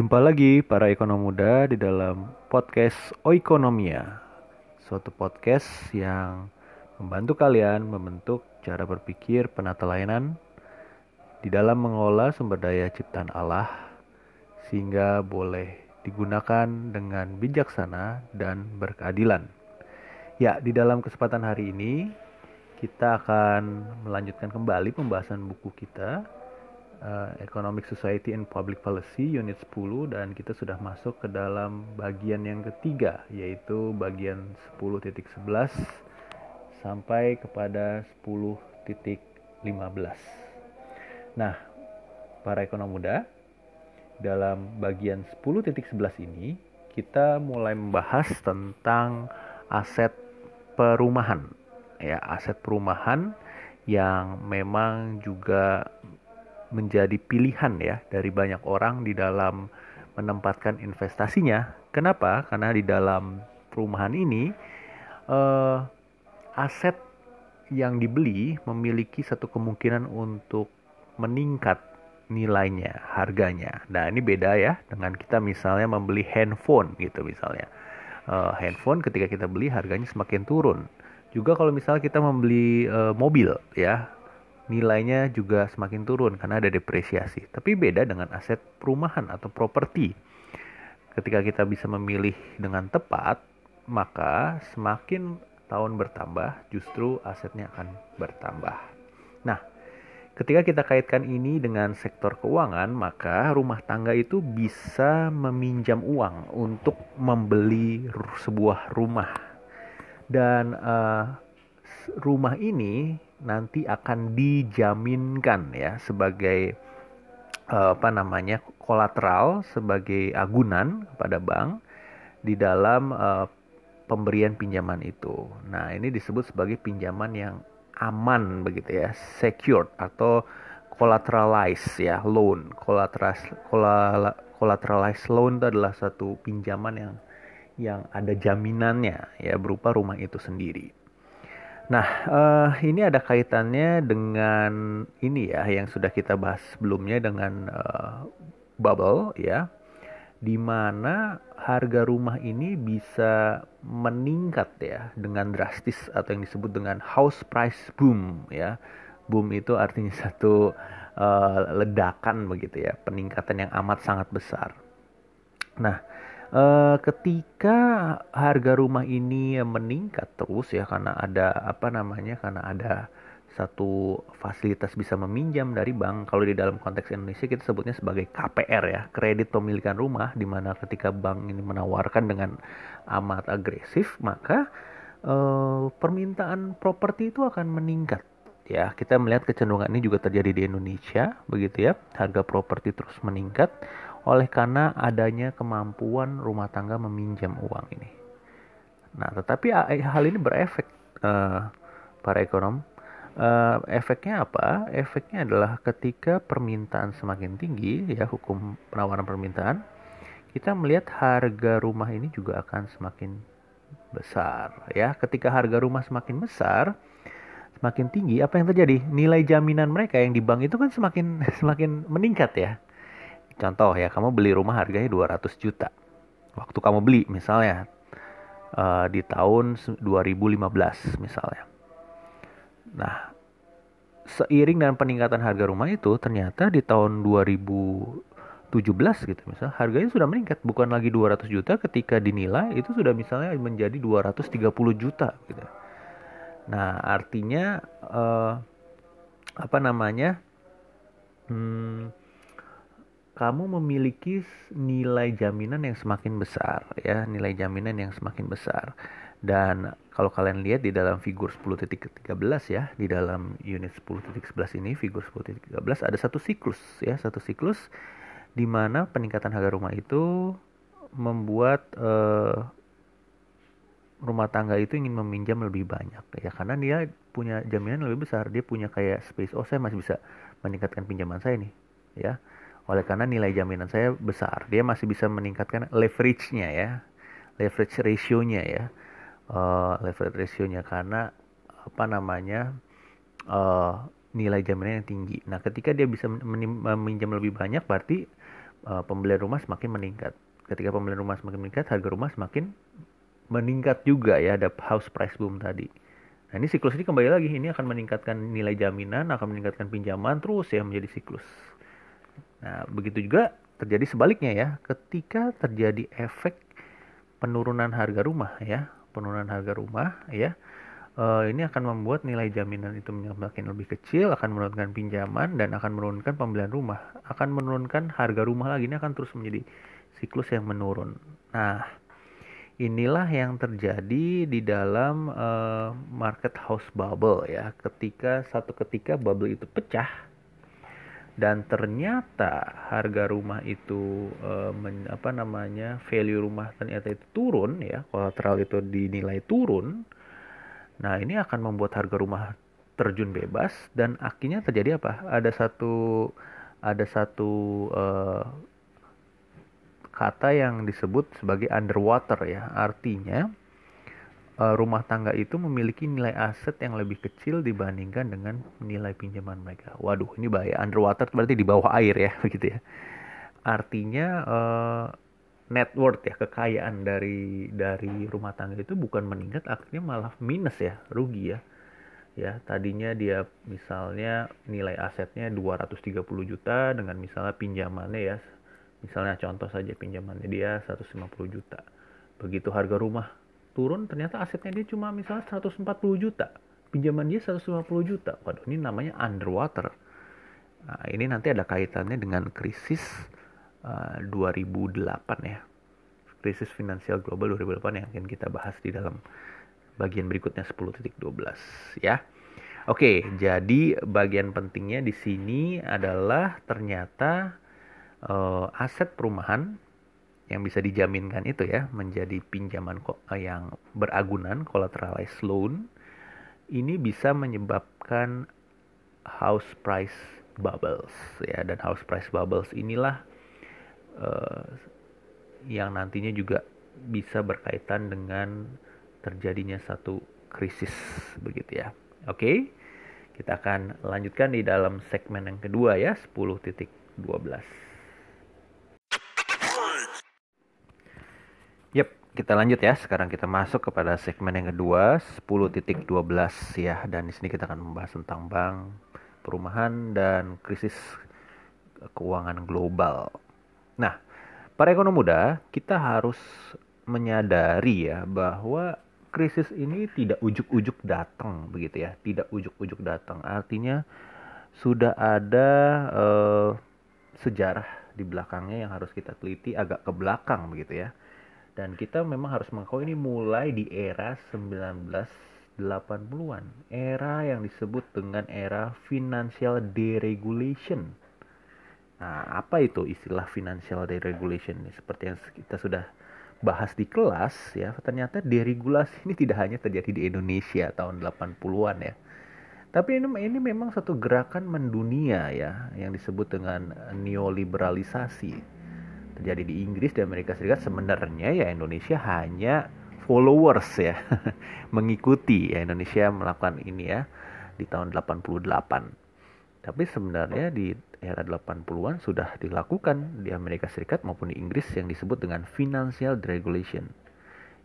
Jumpa lagi para ekonom muda di dalam podcast Oikonomia. Suatu podcast yang membantu kalian membentuk cara berpikir penata layanan di dalam mengolah sumber daya ciptaan Allah sehingga boleh digunakan dengan bijaksana dan berkeadilan. Ya, di dalam kesempatan hari ini kita akan melanjutkan kembali pembahasan buku kita uh, Economic Society and Public Policy Unit 10 dan kita sudah masuk ke dalam bagian yang ketiga yaitu bagian 10.11 sampai kepada 10.15. Nah, para ekonom muda, dalam bagian 10.11 ini kita mulai membahas tentang aset perumahan ya, aset perumahan yang memang juga menjadi pilihan ya dari banyak orang di dalam menempatkan investasinya. Kenapa? Karena di dalam perumahan ini eh, aset yang dibeli memiliki satu kemungkinan untuk meningkat nilainya, harganya. Nah ini beda ya dengan kita misalnya membeli handphone gitu misalnya. Uh, handphone ketika kita beli harganya semakin turun. Juga kalau misalnya kita membeli uh, mobil ya nilainya juga semakin turun karena ada depresiasi. Tapi beda dengan aset perumahan atau properti. Ketika kita bisa memilih dengan tepat, maka semakin tahun bertambah, justru asetnya akan bertambah. Nah, ketika kita kaitkan ini dengan sektor keuangan, maka rumah tangga itu bisa meminjam uang untuk membeli sebuah rumah. Dan uh, rumah ini nanti akan dijaminkan ya sebagai uh, apa namanya kolateral sebagai agunan pada bank di dalam uh, pemberian pinjaman itu. Nah, ini disebut sebagai pinjaman yang aman begitu ya, secured atau collateralized ya, loan. Collateralized, collateralized loan itu adalah satu pinjaman yang yang ada jaminannya ya berupa rumah itu sendiri. Nah, uh, ini ada kaitannya dengan ini ya yang sudah kita bahas sebelumnya dengan uh, bubble ya, di mana harga rumah ini bisa meningkat ya dengan drastis atau yang disebut dengan house price boom ya. Boom itu artinya satu uh, ledakan begitu ya, peningkatan yang amat sangat besar. Nah, uh, ketika harga rumah ini meningkat terus ya karena ada apa namanya karena ada satu fasilitas bisa meminjam dari bank. Kalau di dalam konteks Indonesia kita sebutnya sebagai KPR ya kredit pemilikan rumah di mana ketika bank ini menawarkan dengan amat agresif maka uh, permintaan properti itu akan meningkat. Ya kita melihat kecenderungan ini juga terjadi di Indonesia begitu ya. Harga properti terus meningkat oleh karena adanya kemampuan rumah tangga meminjam uang ini. Nah, tetapi hal ini berefek uh, para ekonom. Uh, efeknya apa? Efeknya adalah ketika permintaan semakin tinggi, ya hukum penawaran permintaan, kita melihat harga rumah ini juga akan semakin besar. Ya, ketika harga rumah semakin besar, semakin tinggi, apa yang terjadi? Nilai jaminan mereka yang di bank itu kan semakin semakin meningkat ya Contoh ya, kamu beli rumah harganya 200 juta. Waktu kamu beli misalnya uh, di tahun 2015 misalnya. Nah, seiring dengan peningkatan harga rumah itu ternyata di tahun 2017 gitu misalnya harganya sudah meningkat bukan lagi 200 juta ketika dinilai itu sudah misalnya menjadi 230 juta gitu. Nah, artinya uh, apa namanya? Hmm, kamu memiliki nilai jaminan yang semakin besar ya, nilai jaminan yang semakin besar. Dan kalau kalian lihat di dalam figur 10.13 ya, di dalam unit 10.11 ini figur 10.13 ada satu siklus ya, satu siklus di mana peningkatan harga rumah itu membuat uh, rumah tangga itu ingin meminjam lebih banyak ya. Karena dia punya jaminan lebih besar dia punya kayak space. Oh saya masih bisa meningkatkan pinjaman saya nih ya oleh karena nilai jaminan saya besar, dia masih bisa meningkatkan leverage-nya ya, leverage ratio-nya ya, uh, leverage ratio-nya karena apa namanya uh, nilai jaminan yang tinggi. Nah, ketika dia bisa meminjam lebih banyak, berarti uh, pembelian rumah semakin meningkat. Ketika pembelian rumah semakin meningkat, harga rumah semakin meningkat juga ya, ada house price boom tadi. Nah ini siklus ini kembali lagi, ini akan meningkatkan nilai jaminan, akan meningkatkan pinjaman terus ya menjadi siklus. Nah begitu juga terjadi sebaliknya ya, ketika terjadi efek penurunan harga rumah ya, penurunan harga rumah ya, uh, ini akan membuat nilai jaminan itu makin lebih kecil, akan menurunkan pinjaman dan akan menurunkan pembelian rumah, akan menurunkan harga rumah lagi ini akan terus menjadi siklus yang menurun. Nah inilah yang terjadi di dalam uh, market house bubble ya. Ketika satu ketika bubble itu pecah dan ternyata harga rumah itu uh, men, apa namanya value rumah ternyata itu turun ya kolateral itu dinilai turun nah ini akan membuat harga rumah terjun bebas dan akhirnya terjadi apa ada satu ada satu uh, kata yang disebut sebagai underwater ya. Artinya rumah tangga itu memiliki nilai aset yang lebih kecil dibandingkan dengan nilai pinjaman mereka. Waduh, ini bahaya. Underwater berarti di bawah air ya, begitu ya. Artinya uh, net worth ya, kekayaan dari dari rumah tangga itu bukan meningkat, akhirnya malah minus ya, rugi ya. Ya, tadinya dia misalnya nilai asetnya 230 juta dengan misalnya pinjamannya ya Misalnya contoh saja pinjamannya dia 150 juta. Begitu harga rumah turun ternyata asetnya dia cuma misalnya 140 juta. Pinjaman dia 150 juta. Waduh ini namanya underwater. Nah, ini nanti ada kaitannya dengan krisis uh, 2008 ya. Krisis finansial global 2008 yang akan kita bahas di dalam bagian berikutnya 10.12 ya. Oke, jadi bagian pentingnya di sini adalah ternyata uh, aset perumahan yang bisa dijaminkan itu ya menjadi pinjaman eh, yang beragunan collateralized loan ini bisa menyebabkan house price bubbles ya. Dan house price bubbles inilah uh, yang nantinya juga bisa berkaitan dengan terjadinya satu krisis begitu ya. Oke kita akan lanjutkan di dalam segmen yang kedua ya 10.12 kita lanjut ya. Sekarang kita masuk kepada segmen yang kedua, 10.12 ya. Dan di sini kita akan membahas tentang bank, perumahan dan krisis keuangan global. Nah, para ekonom muda, kita harus menyadari ya bahwa krisis ini tidak ujuk-ujuk datang begitu ya, tidak ujuk-ujuk datang. Artinya sudah ada uh, sejarah di belakangnya yang harus kita teliti agak ke belakang begitu ya dan kita memang harus mengakui ini mulai di era 1980-an. Era yang disebut dengan era financial deregulation. Nah, apa itu istilah financial deregulation? Seperti yang kita sudah bahas di kelas ya, ternyata deregulasi ini tidak hanya terjadi di Indonesia tahun 80-an ya. Tapi ini, ini memang satu gerakan mendunia ya yang disebut dengan neoliberalisasi terjadi di Inggris dan Amerika Serikat sebenarnya ya Indonesia hanya followers ya mengikuti ya Indonesia melakukan ini ya di tahun 88 tapi sebenarnya di era 80-an sudah dilakukan di Amerika Serikat maupun di Inggris yang disebut dengan financial deregulation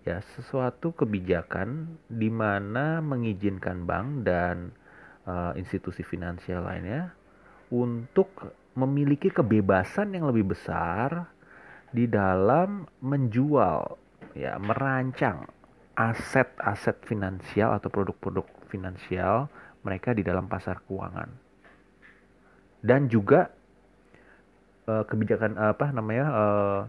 ya sesuatu kebijakan di mana mengizinkan bank dan uh, institusi finansial lainnya untuk memiliki kebebasan yang lebih besar di dalam menjual ya merancang aset-aset finansial atau produk-produk finansial mereka di dalam pasar keuangan. Dan juga uh, kebijakan apa namanya uh,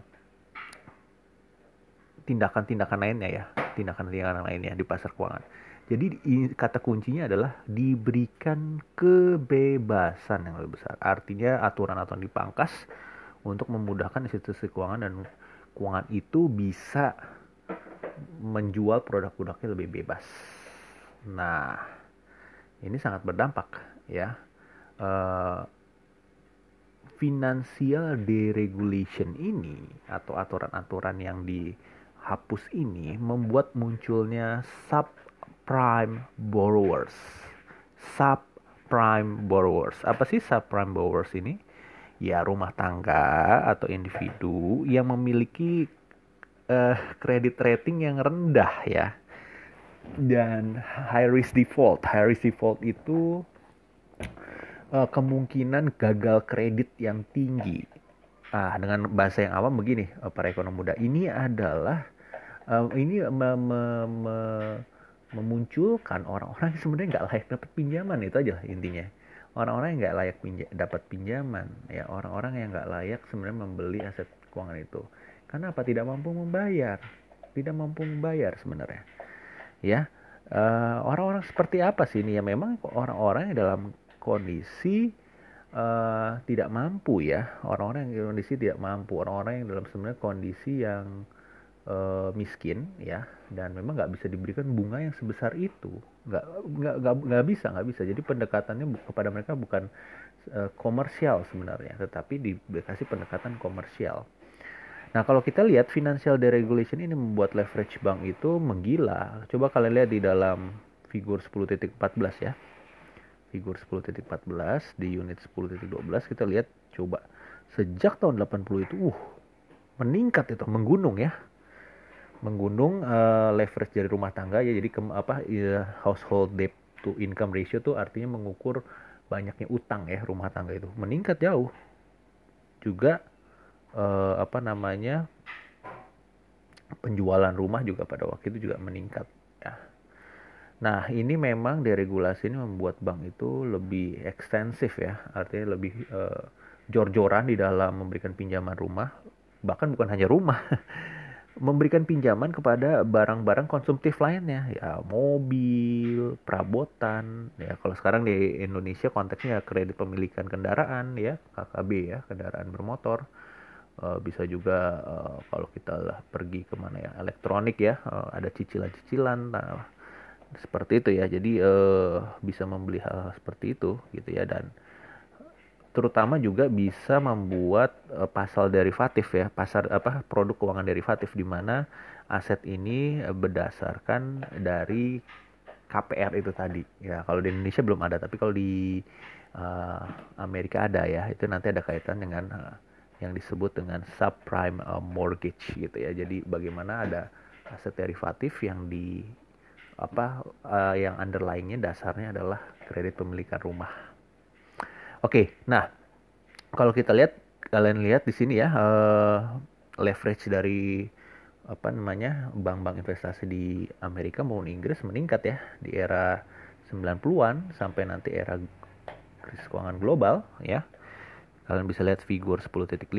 tindakan-tindakan lainnya ya tindakan-tindakan lainnya di pasar keuangan. Jadi kata kuncinya adalah diberikan kebebasan yang lebih besar. Artinya aturan-aturan dipangkas untuk memudahkan institusi keuangan dan keuangan itu bisa menjual produk-produknya lebih bebas. Nah, ini sangat berdampak ya. Uh, financial deregulation ini atau aturan-aturan yang dihapus ini membuat munculnya subprime borrowers. Subprime borrowers. Apa sih subprime borrowers ini? Ya rumah tangga atau individu yang memiliki uh, kredit rating yang rendah ya. Dan high risk default. High risk default itu uh, kemungkinan gagal kredit yang tinggi. Ah dengan bahasa yang awam begini uh, para ekonom muda ini adalah uh, ini me, me, me, memunculkan orang-orang yang sebenarnya nggak layak dapat pinjaman itu aja intinya orang-orang yang nggak layak pinja dapat pinjaman. Ya orang-orang yang nggak layak sebenarnya membeli aset keuangan itu. Karena apa? Tidak mampu membayar. Tidak mampu membayar sebenarnya. Ya eh, orang-orang uh, seperti apa sih ini? Ya memang orang-orang yang dalam kondisi uh, tidak mampu ya. Orang-orang yang kondisi tidak mampu. Orang-orang yang dalam sebenarnya kondisi yang uh, miskin ya dan memang nggak bisa diberikan bunga yang sebesar itu. Nggak nggak nggak bisa nggak bisa. Jadi pendekatannya kepada mereka bukan uh, komersial sebenarnya tetapi dikasih pendekatan komersial. Nah kalau kita lihat financial deregulation ini membuat leverage bank itu menggila. Coba kalian lihat di dalam figur 10.14 ya. Figur 10.14 di unit 10.12 kita lihat coba. Sejak tahun 80 itu uh meningkat itu menggunung ya menggunung uh, leverage dari rumah tangga ya. Jadi ke, apa ya, household debt to income ratio tuh artinya mengukur banyaknya utang ya rumah tangga itu. Meningkat jauh. Juga uh, apa namanya penjualan rumah juga pada waktu itu juga meningkat ya. Nah ini memang deregulasi ini membuat bank itu lebih ekstensif ya. Artinya lebih uh, jor-joran di dalam memberikan pinjaman rumah. Bahkan bukan hanya rumah memberikan pinjaman kepada barang-barang konsumtif lainnya. Ya mobil perabotan. Ya kalau sekarang di Indonesia konteksnya kredit pemilikan kendaraan ya KKB ya kendaraan bermotor. Uh, bisa juga uh, kalau kita lah pergi ke mana ya elektronik ya uh, ada cicilan-cicilan nah, seperti itu ya. Jadi bisa membeli hal, hal seperti itu gitu ya. Dan terutama juga bisa membuat uh, pasal derivatif ya pasar apa produk keuangan derivatif di mana aset ini berdasarkan dari KPR itu tadi. Ya kalau di Indonesia belum ada tapi kalau di uh, Amerika ada ya itu nanti ada kaitan dengan uh, yang disebut dengan subprime uh, mortgage gitu ya. Jadi bagaimana ada aset derivatif yang di apa uh, yang underlyingnya dasarnya adalah kredit pemilikan rumah Oke, nah kalau kita lihat kalian lihat di sini ya uh, leverage dari apa namanya bank-bank investasi di Amerika maupun Inggris meningkat ya di era 90-an sampai nanti era krisis keuangan global ya. Kalian bisa lihat figur 10.15.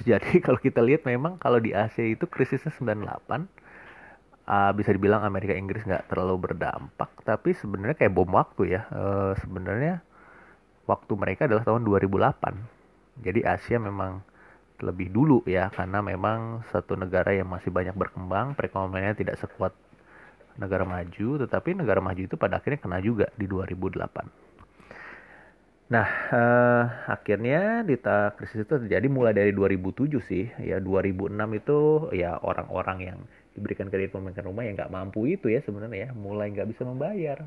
Jadi kalau kita lihat memang kalau di Asia itu krisisnya 98 uh, bisa dibilang Amerika Inggris nggak terlalu berdampak tapi sebenarnya kayak bom waktu ya uh, sebenarnya waktu mereka adalah tahun 2008. Jadi Asia memang lebih dulu ya karena memang satu negara yang masih banyak berkembang, perekonomiannya tidak sekuat negara maju, tetapi negara maju itu pada akhirnya kena juga di 2008. Nah, eh, akhirnya di krisis itu terjadi mulai dari 2007 sih. Ya 2006 itu ya orang-orang yang diberikan kredit pemilikan rumah yang nggak mampu itu ya sebenarnya ya mulai nggak bisa membayar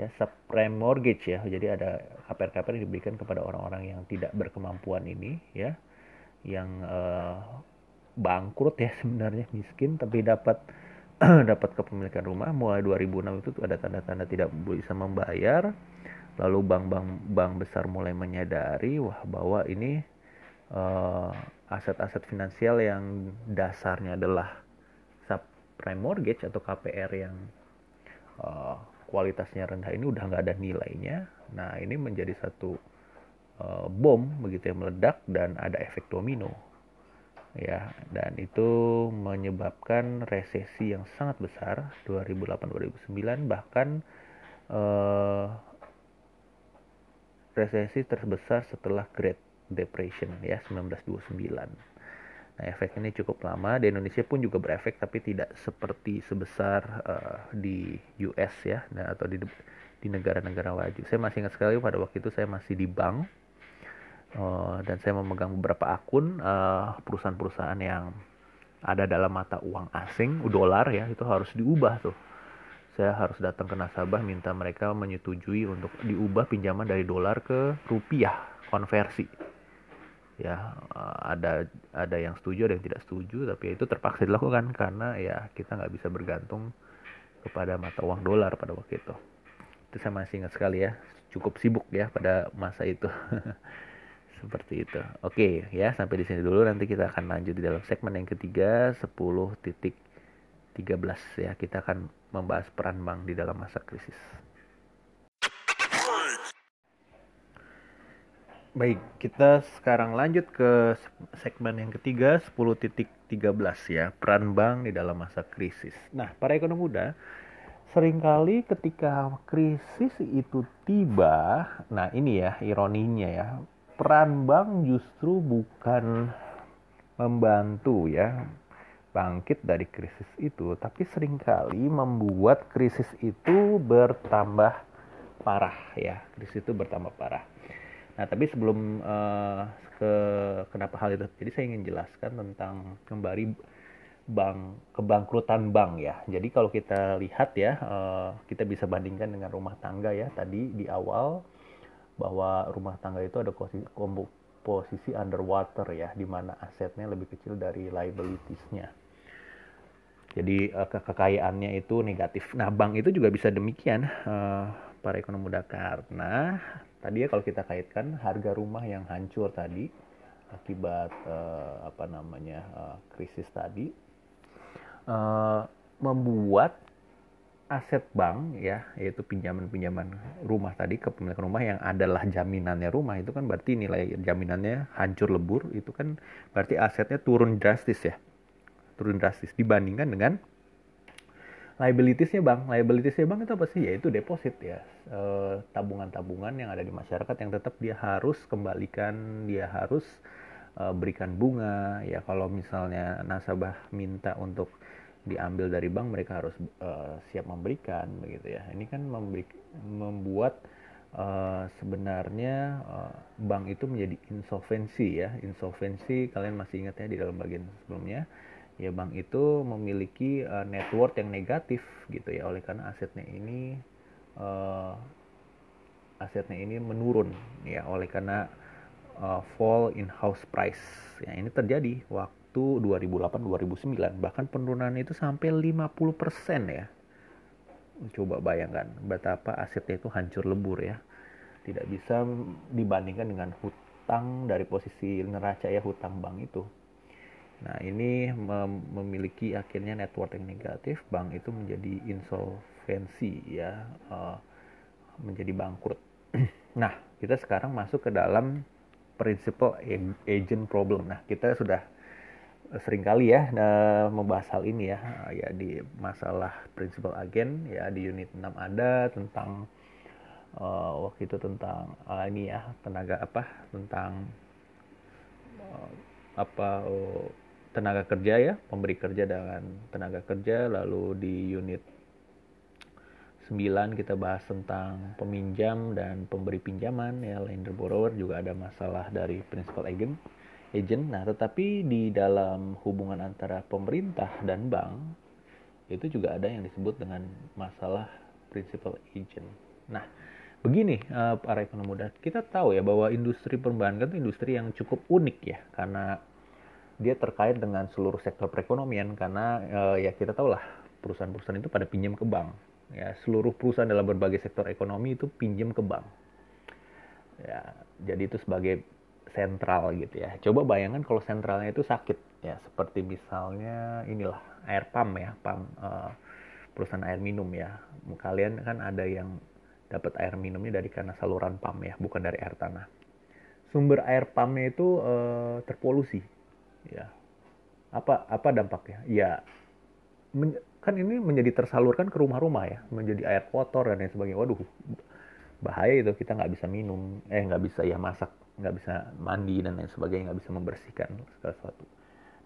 ya subprime mortgage ya. Jadi ada KPR-KPR yang diberikan kepada orang-orang yang tidak berkemampuan ini ya yang uh, bangkrut ya sebenarnya miskin tapi dapat dapat kepemilikan rumah. Mulai 2006 itu ada tanda-tanda tidak bisa membayar. Lalu bank-bank bank besar mulai menyadari wah bahwa ini uh, aset-aset finansial yang dasarnya adalah subprime mortgage atau KPR yang uh, kualitasnya rendah ini udah nggak ada nilainya. Nah ini menjadi satu uh, bom begitu yang meledak dan ada efek domino ya dan itu menyebabkan resesi yang sangat besar 2008-2009 bahkan uh, resesi terbesar setelah Great Depression ya 1929 Nah, efek ini cukup lama. Di Indonesia pun juga berefek, tapi tidak seperti sebesar uh, di US ya, nah, atau di di negara-negara maju. Saya masih ingat sekali pada waktu itu saya masih di bank uh, dan saya memegang beberapa akun uh, perusahaan-perusahaan yang ada dalam mata uang asing, dolar ya, itu harus diubah tuh. Saya harus datang ke nasabah minta mereka menyetujui untuk diubah pinjaman dari dolar ke rupiah konversi ya uh, ada ada yang setuju ada yang tidak setuju tapi itu terpaksa dilakukan karena ya kita nggak bisa bergantung kepada mata uang dolar pada waktu itu. Itu saya masih ingat sekali ya cukup sibuk ya pada masa itu. Seperti itu. Oke ya sampai di sini dulu. Nanti kita akan lanjut di dalam segmen yang ketiga 10 titik 13 ya. Kita akan membahas peran bank di dalam masa krisis Baik, kita sekarang lanjut ke segmen yang ketiga 10.13 ya, peran bank di dalam masa krisis. Nah, para ekonom muda, sering kali ketika krisis itu tiba, nah ini ya ironinya ya, peran bank justru bukan membantu ya bangkit dari krisis itu, tapi sering kali membuat krisis itu bertambah parah ya, krisis itu bertambah parah. Nah, tapi sebelum uh, ke kenapa hal itu, jadi saya ingin jelaskan tentang kembali bank kebangkrutan bank ya. Jadi kalau kita lihat ya, uh, kita bisa bandingkan dengan rumah tangga ya tadi di awal bahwa rumah tangga itu ada posisi, underwater ya, di mana asetnya lebih kecil dari liabilitiesnya. Jadi uh, kekayaannya itu negatif. Nah, bank itu juga bisa demikian para ekonom muda karena tadi ya kalau kita kaitkan harga rumah yang hancur tadi akibat uh, apa namanya uh, krisis tadi uh, membuat aset bank ya yaitu pinjaman-pinjaman rumah tadi ke pemilik rumah yang adalah jaminannya rumah itu kan berarti nilai jaminannya hancur lebur itu kan berarti asetnya turun drastis ya turun drastis dibandingkan dengan liabilitiesnya bang. Liabilitiesnya bang itu apa sih? Ya itu deposit ya. Tabungan-tabungan yang ada di masyarakat yang tetap dia harus kembalikan dia harus uh, berikan bunga. Ya kalau misalnya nasabah minta untuk diambil dari bank mereka harus uh, siap memberikan begitu ya. Ini kan memberi, membuat uh, sebenarnya uh, bank itu menjadi insolvensi ya. Insolvensi kalian masih ingat ya di dalam bagian sebelumnya ya bank itu memiliki uh, network yang negatif gitu ya. Oleh karena asetnya ini uh, asetnya ini menurun ya. Oleh karena uh, fall in house price. Ya ini terjadi waktu 2008-2009 bahkan penurunan itu sampai 50% ya. Coba bayangkan betapa asetnya itu hancur lebur ya. Tidak bisa dibandingkan dengan hutang dari posisi neraca ya hutang bank itu Nah, ini mem memiliki akhirnya network yang negatif, bank itu menjadi insolvensi ya, uh, menjadi bangkrut. nah, kita sekarang masuk ke dalam prinsipal agent problem. Nah, kita sudah sering kali ya uh, membahas hal ini ya, uh, ya di masalah prinsipal agent ya di unit 6 ada tentang uh, waktu itu tentang uh, ini ya tenaga apa tentang uh, apa uh, tenaga kerja ya, pemberi kerja dengan tenaga kerja, lalu di unit 9 kita bahas tentang peminjam dan pemberi pinjaman ya lender borrower juga ada masalah dari principal agent agent. Nah tetapi di dalam hubungan antara pemerintah dan bank itu juga ada yang disebut dengan masalah principal agent. Nah begini uh, para ekonom muda kita tahu ya bahwa industri perbankan itu industri yang cukup unik ya karena dia terkait dengan seluruh sektor perekonomian karena uh, ya kita tahu lah perusahaan-perusahaan itu pada pinjam ke bank. Ya seluruh perusahaan dalam berbagai sektor ekonomi itu pinjam ke bank. Ya jadi itu sebagai sentral gitu ya. Coba bayangkan kalau sentralnya itu sakit. Ya seperti misalnya inilah air pump ya pump uh, perusahaan air minum ya. Kalian kan ada yang dapat air minumnya dari karena saluran pump ya bukan dari air tanah. Sumber air pumpnya itu uh, terpolusi ya. Apa apa dampaknya? Ya kan ini menjadi tersalurkan ke rumah-rumah ya. Menjadi air kotor dan lain sebagainya. Waduh bahaya itu. Kita nggak bisa minum eh nggak bisa ya masak. Nggak bisa mandi dan lain sebagainya. Nggak bisa membersihkan segala sesuatu.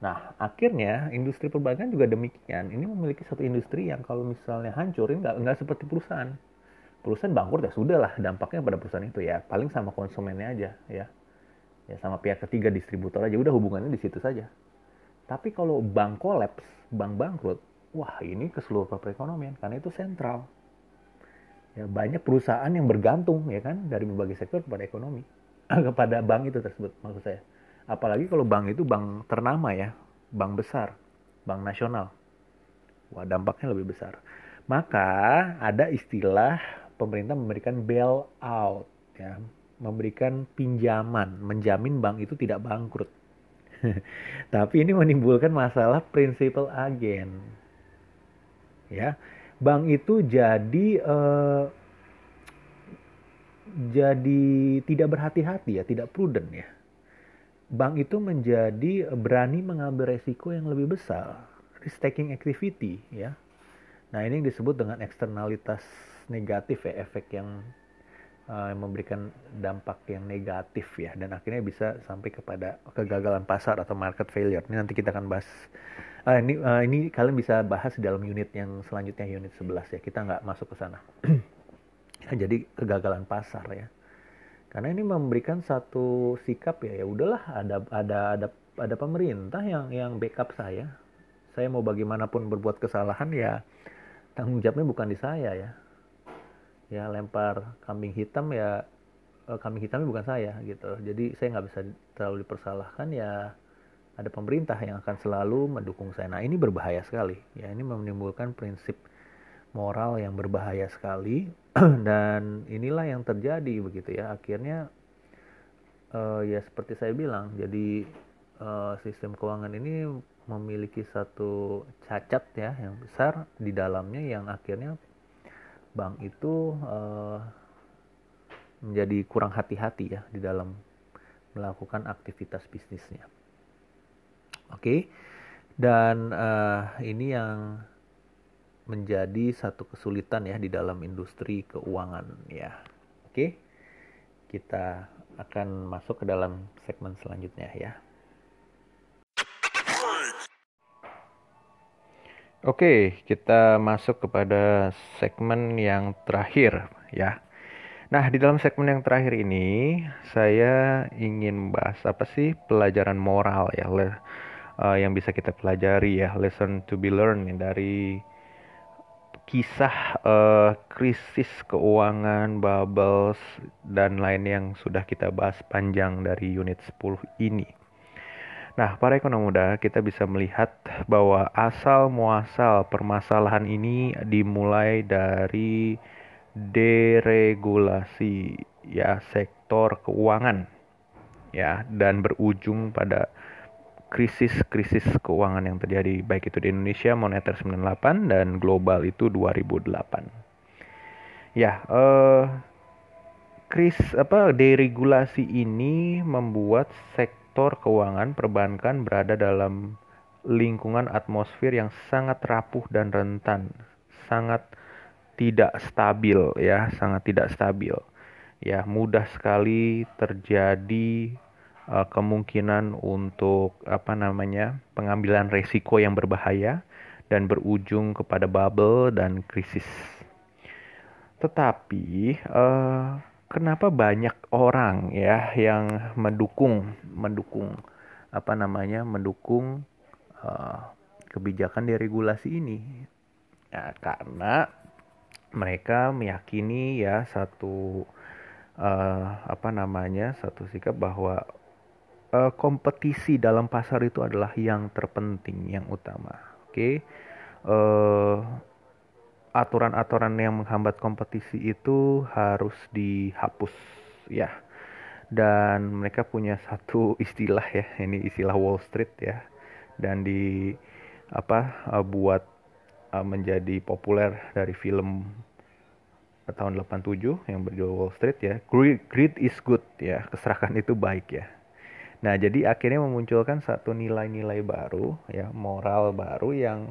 Nah akhirnya industri perbankan juga demikian. Ini memiliki satu industri yang kalau misalnya hancur ini nggak nggak seperti perusahaan. Perusahaan bangkrut ya sudah lah dampaknya pada perusahaan itu ya. Paling sama konsumennya aja ya ya sama pihak ketiga distributor aja. Udah hubungannya di situ saja. Tapi kalau bank kolaps bank bangkrut wah ini ke seluruh perekonomian karena itu sentral. Ya banyak perusahaan yang bergantung ya kan dari berbagai sektor kepada ekonomi. Kepada bank itu tersebut maksud saya. Apalagi kalau bank itu bank ternama ya, bank besar, bank nasional. Wah, dampaknya lebih besar. Maka ada istilah pemerintah memberikan bail out ya, memberikan pinjaman, menjamin bank itu tidak bangkrut. Tapi ini menimbulkan masalah prinsipal agen. Ya, bank itu jadi uh, jadi tidak berhati-hati ya, tidak prudent ya. Bank itu menjadi berani mengambil resiko yang lebih besar, risk taking activity ya. Nah, ini yang disebut dengan eksternalitas negatif ya, efek yang uh, memberikan dampak yang negatif ya dan akhirnya bisa sampai kepada kegagalan pasar atau market failure. Ini nanti kita akan bahas uh, ini uh, ini kalian bisa bahas dalam unit yang selanjutnya unit 11 ya. Kita nggak masuk ke sana. ya, jadi kegagalan pasar ya karena ini memberikan satu sikap ya ya udahlah ada ada ada ada pemerintah yang yang backup saya saya mau bagaimanapun berbuat kesalahan ya tanggung jawabnya bukan di saya ya ya lempar kambing hitam ya eh, kambing hitamnya bukan saya gitu. Jadi saya nggak bisa terlalu dipersalahkan ya ada pemerintah yang akan selalu mendukung saya. Nah ini berbahaya sekali. Ya ini menimbulkan prinsip moral yang berbahaya sekali. Dan inilah yang terjadi begitu ya. Akhirnya uh, ya seperti saya bilang jadi uh, sistem keuangan ini memiliki satu cacat ya yang besar di dalamnya yang akhirnya bank itu uh, menjadi kurang hati-hati ya di dalam melakukan aktivitas bisnisnya. Oke, okay? dan uh, ini yang menjadi satu kesulitan ya di dalam industri keuangan ya. Oke. Kita akan masuk ke dalam segmen selanjutnya ya. Oke, kita masuk kepada segmen yang terakhir ya. Nah, di dalam segmen yang terakhir ini saya ingin membahas apa sih pelajaran moral ya, uh, yang bisa kita pelajari ya, lesson to be learned dari kisah uh, krisis keuangan, bubbles, dan lain yang sudah kita bahas panjang dari unit 10 ini. Nah, para ekonom muda, kita bisa melihat bahwa asal muasal permasalahan ini dimulai dari deregulasi ya sektor keuangan ya dan berujung pada krisis-krisis keuangan yang terjadi baik itu di Indonesia moneter 98 dan global itu 2008. Ya, eh kris apa deregulasi ini membuat sektor keuangan perbankan berada dalam lingkungan atmosfer yang sangat rapuh dan rentan, sangat tidak stabil ya, sangat tidak stabil. Ya, mudah sekali terjadi uh, kemungkinan untuk apa namanya pengambilan resiko yang berbahaya dan berujung kepada bubble dan krisis. Tetapi uh, kenapa banyak orang ya yang mendukung mendukung apa namanya mendukung uh, kebijakan deregulasi ini? Ya karena mereka meyakini ya satu uh, apa namanya satu sikap bahwa uh, kompetisi dalam pasar itu adalah yang terpenting, yang utama. Oke, okay? uh, aturan-aturan yang menghambat kompetisi itu harus dihapus, ya. Dan mereka punya satu istilah ya, ini istilah Wall Street ya, dan di apa uh, buat uh, menjadi populer dari film tahun 87 yang berjudul Wall Street ya. Greed, greed is good ya, keserakan itu baik ya. Nah, jadi akhirnya memunculkan satu nilai-nilai baru, ya, moral baru yang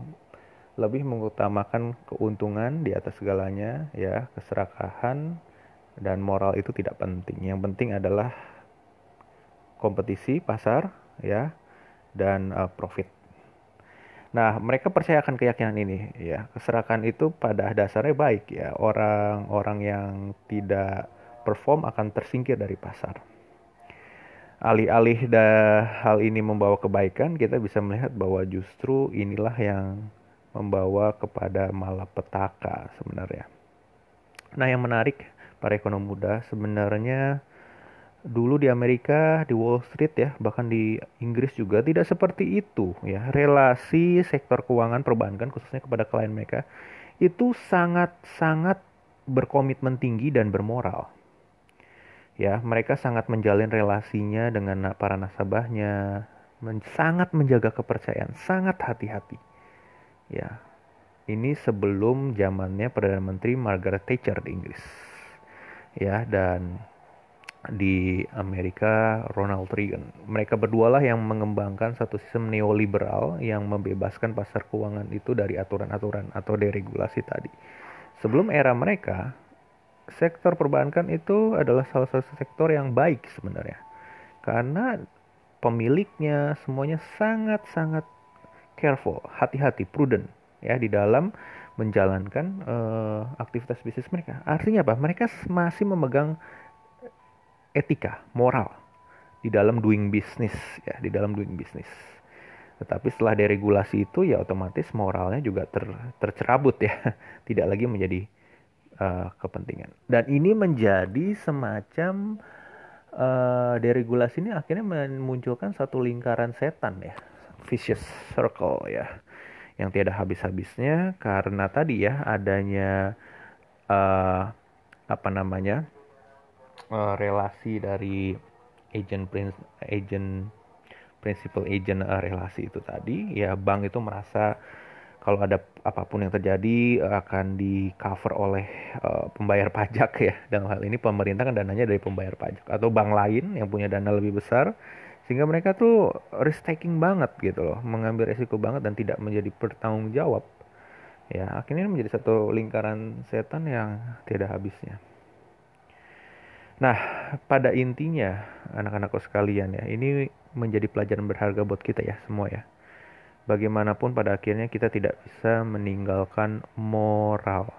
lebih mengutamakan keuntungan di atas segalanya, ya, keserakahan dan moral itu tidak penting. Yang penting adalah kompetisi pasar, ya, dan uh, profit. Nah, mereka percayakan keyakinan ini, ya, keserakahan itu pada dasarnya baik, ya, orang-orang yang tidak perform akan tersingkir dari pasar alih-alih hal ini membawa kebaikan, kita bisa melihat bahwa justru inilah yang membawa kepada malapetaka sebenarnya. Nah, yang menarik para ekonom muda sebenarnya dulu di Amerika di Wall Street ya bahkan di Inggris juga tidak seperti itu ya. Relasi sektor keuangan perbankan khususnya kepada klien mereka itu sangat sangat berkomitmen tinggi dan bermoral. Ya mereka sangat menjalin relasinya dengan para nasabahnya men sangat menjaga kepercayaan sangat hati-hati ya ini sebelum zamannya perdana menteri Margaret Thatcher di Inggris ya dan di Amerika Ronald Reagan. Mereka berdualah yang mengembangkan satu sistem neoliberal yang membebaskan pasar keuangan itu dari aturan-aturan atau deregulasi tadi. Sebelum era mereka, sektor perbankan itu adalah salah satu sektor yang baik sebenarnya. Karena pemiliknya semuanya sangat-sangat careful, hati-hati, prudent ya di dalam menjalankan uh, aktivitas bisnis mereka. Artinya apa? Mereka masih memegang etika, moral di dalam doing business ya, di dalam doing business. Tetapi setelah deregulasi itu ya otomatis moralnya juga ter, tercerabut ya, tidak lagi menjadi uh, kepentingan. Dan ini menjadi semacam uh, deregulasi ini akhirnya memunculkan satu lingkaran setan ya, vicious circle ya, yang tiada habis-habisnya karena tadi ya adanya uh, apa namanya uh, relasi dari agent prince agent principal agent uh, relasi itu tadi ya bank itu merasa kalau ada apa pun yang terjadi akan di cover oleh uh, pembayar pajak ya. Dalam hal ini pemerintah kan dananya dari pembayar pajak. Atau bank lain yang punya dana lebih besar sehingga mereka tuh risk taking banget gitu loh mengambil resiko banget dan tidak menjadi bertanggung jawab ya akhirnya menjadi satu lingkaran setan yang tidak habisnya Nah, pada intinya anak-anakku sekalian ya, ini menjadi pelajaran berharga buat kita ya semua ya. Bagaimanapun pada akhirnya kita tidak bisa meninggalkan moral.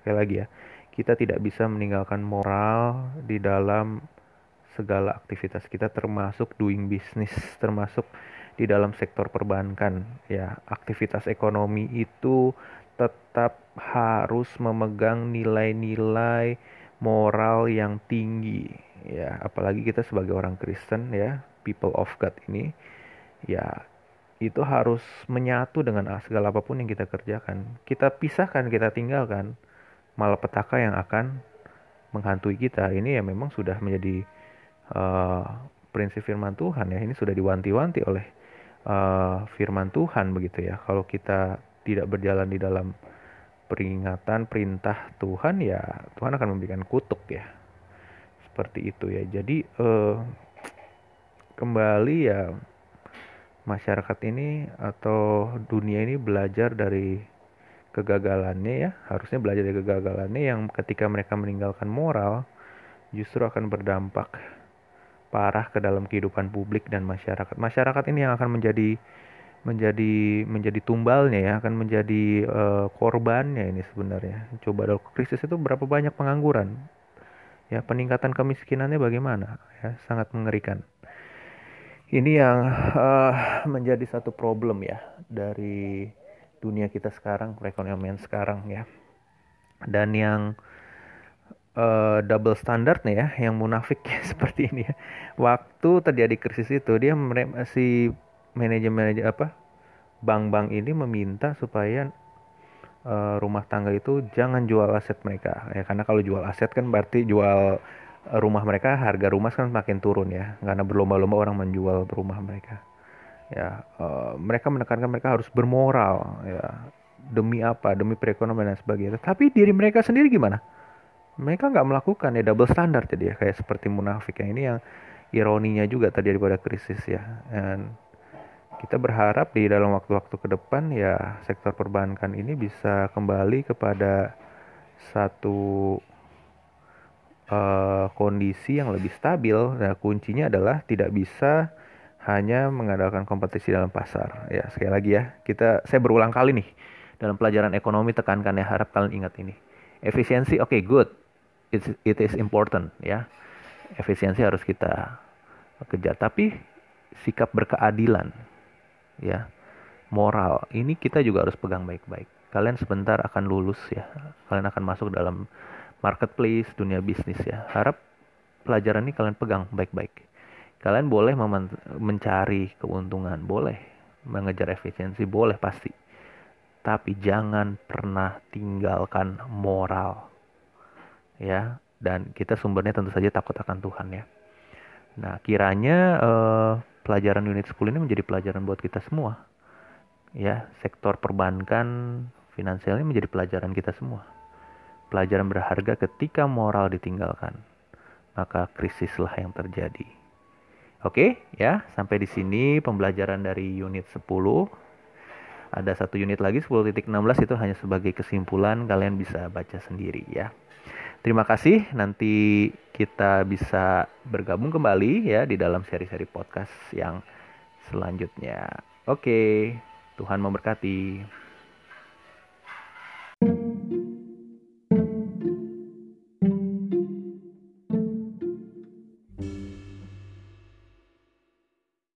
Sekali lagi ya, kita tidak bisa meninggalkan moral di dalam segala aktivitas kita termasuk doing business, termasuk di dalam sektor perbankan ya. Aktivitas ekonomi itu tetap harus memegang nilai-nilai moral yang tinggi ya. Apalagi kita sebagai orang Kristen ya people of God ini ya itu harus menyatu dengan segala apa pun yang kita kerjakan. Kita pisahkan kita tinggalkan malapetaka yang akan menghantui kita. Ini ya memang sudah menjadi uh, prinsip firman Tuhan ya. Ini sudah diwanti-wanti oleh uh, firman Tuhan begitu ya. Kalau kita tidak berjalan di dalam peringatan perintah Tuhan ya Tuhan akan memberikan kutuk ya. Seperti itu ya. Jadi eh, kembali ya masyarakat ini atau dunia ini belajar dari kegagalannya ya. Harusnya belajar dari kegagalannya yang ketika mereka meninggalkan moral justru akan berdampak parah ke dalam kehidupan publik dan masyarakat. Masyarakat ini yang akan menjadi menjadi menjadi tumbalnya ya akan menjadi uh, korbannya ini sebenarnya. Coba dalam krisis itu berapa banyak pengangguran? Ya peningkatan kemiskinannya bagaimana? Ya sangat mengerikan. Ini yang uh, menjadi satu problem ya dari dunia kita sekarang perekonomian sekarang ya. Dan yang uh, double standard nih ya yang munafik ya, seperti ini ya. Waktu terjadi krisis itu dia masih manajemen apa bank-bank ini meminta supaya uh, rumah tangga itu jangan jual aset mereka. Ya karena kalau jual aset kan berarti jual rumah mereka harga rumah kan makin turun ya. Karena berlomba-lomba orang menjual rumah mereka. Ya uh, mereka menekankan mereka harus bermoral ya. Demi apa? Demi perekonomian dan sebagainya. Tapi diri mereka sendiri gimana mereka nggak melakukan ya double standard jadi ya kayak seperti munafik yang ini yang ironinya juga terjadi pada krisis ya dan kita berharap di dalam waktu-waktu ke depan ya sektor perbankan ini bisa kembali kepada satu uh, kondisi yang lebih stabil. Nah, kuncinya adalah tidak bisa hanya mengadakan kompetisi dalam pasar. Ya, sekali lagi ya, kita saya berulang kali nih dalam pelajaran ekonomi tekankan ya harap kalian ingat ini. Efisiensi oke okay, good. It's, it is important ya. Efisiensi harus kita kejar tapi sikap berkeadilan ya moral ini kita juga harus pegang baik-baik kalian sebentar akan lulus ya kalian akan masuk dalam marketplace dunia bisnis ya harap pelajaran ini kalian pegang baik-baik. Kalian boleh mencari keuntungan, boleh mengejar efisiensi, boleh pasti. Tapi jangan pernah tinggalkan moral. Ya, dan kita sumbernya tentu saja takut akan Tuhan ya. Nah, kiranya eh, pelajaran unit 10 ini menjadi pelajaran buat kita semua. Ya, sektor perbankan finansial ini menjadi pelajaran kita semua. Pelajaran berharga ketika moral ditinggalkan, maka krisislah yang terjadi. Oke, ya, sampai di sini pembelajaran dari unit 10. Ada satu unit lagi 10.16 itu hanya sebagai kesimpulan, kalian bisa baca sendiri ya. Terima kasih. Nanti kita bisa bergabung kembali ya di dalam seri-seri podcast yang selanjutnya. Oke, Tuhan memberkati.